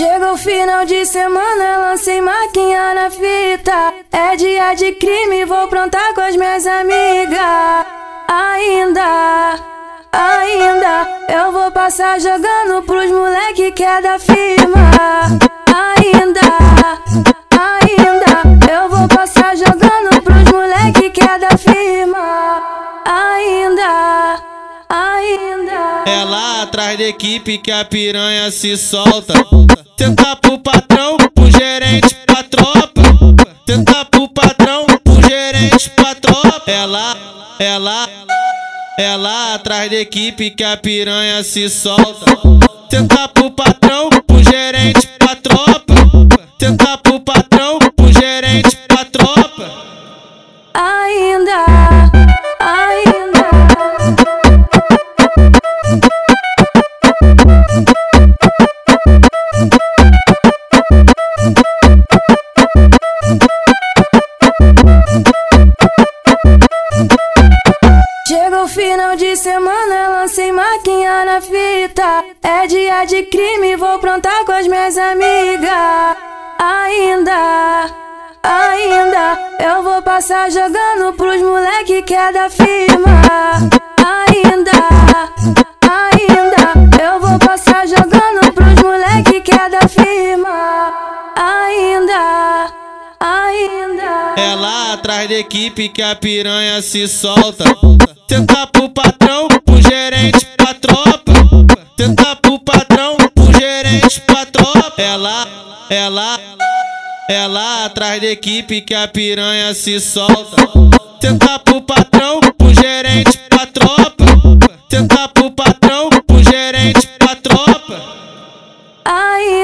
Chegou o final de semana, lancei maquinha na fita. É dia de crime, vou prontar com as minhas amigas. Ainda, ainda, eu vou passar jogando pros moleque que é da firma. Ainda, ainda, eu vou passar jogando pros moleque que é da firma. Ainda, ainda. É lá atrás da equipe que a piranha se solta. Tenta pro patrão, pro gerente, pra tropa. Tenta pro patrão, pro gerente, pra tropa. Lá, é lá atrás da equipe que a piranha se solta. Tenta pro patrão, semana, lancei maquinha na fita. É dia de crime, vou prontar com as minhas amigas. Ainda, ainda, eu vou passar jogando pros moleque que é da firma. Ainda, ainda, eu vou passar jogando pros moleque que é da firma. Ainda, ainda. É lá atrás da equipe que a piranha se solta. Tenta pro lá, é lá, é lá atrás da equipe que a piranha se solta. Tenta pro patrão, pro gerente, pra tropa. Tenta pro patrão, pro gerente, pra tropa. Aí.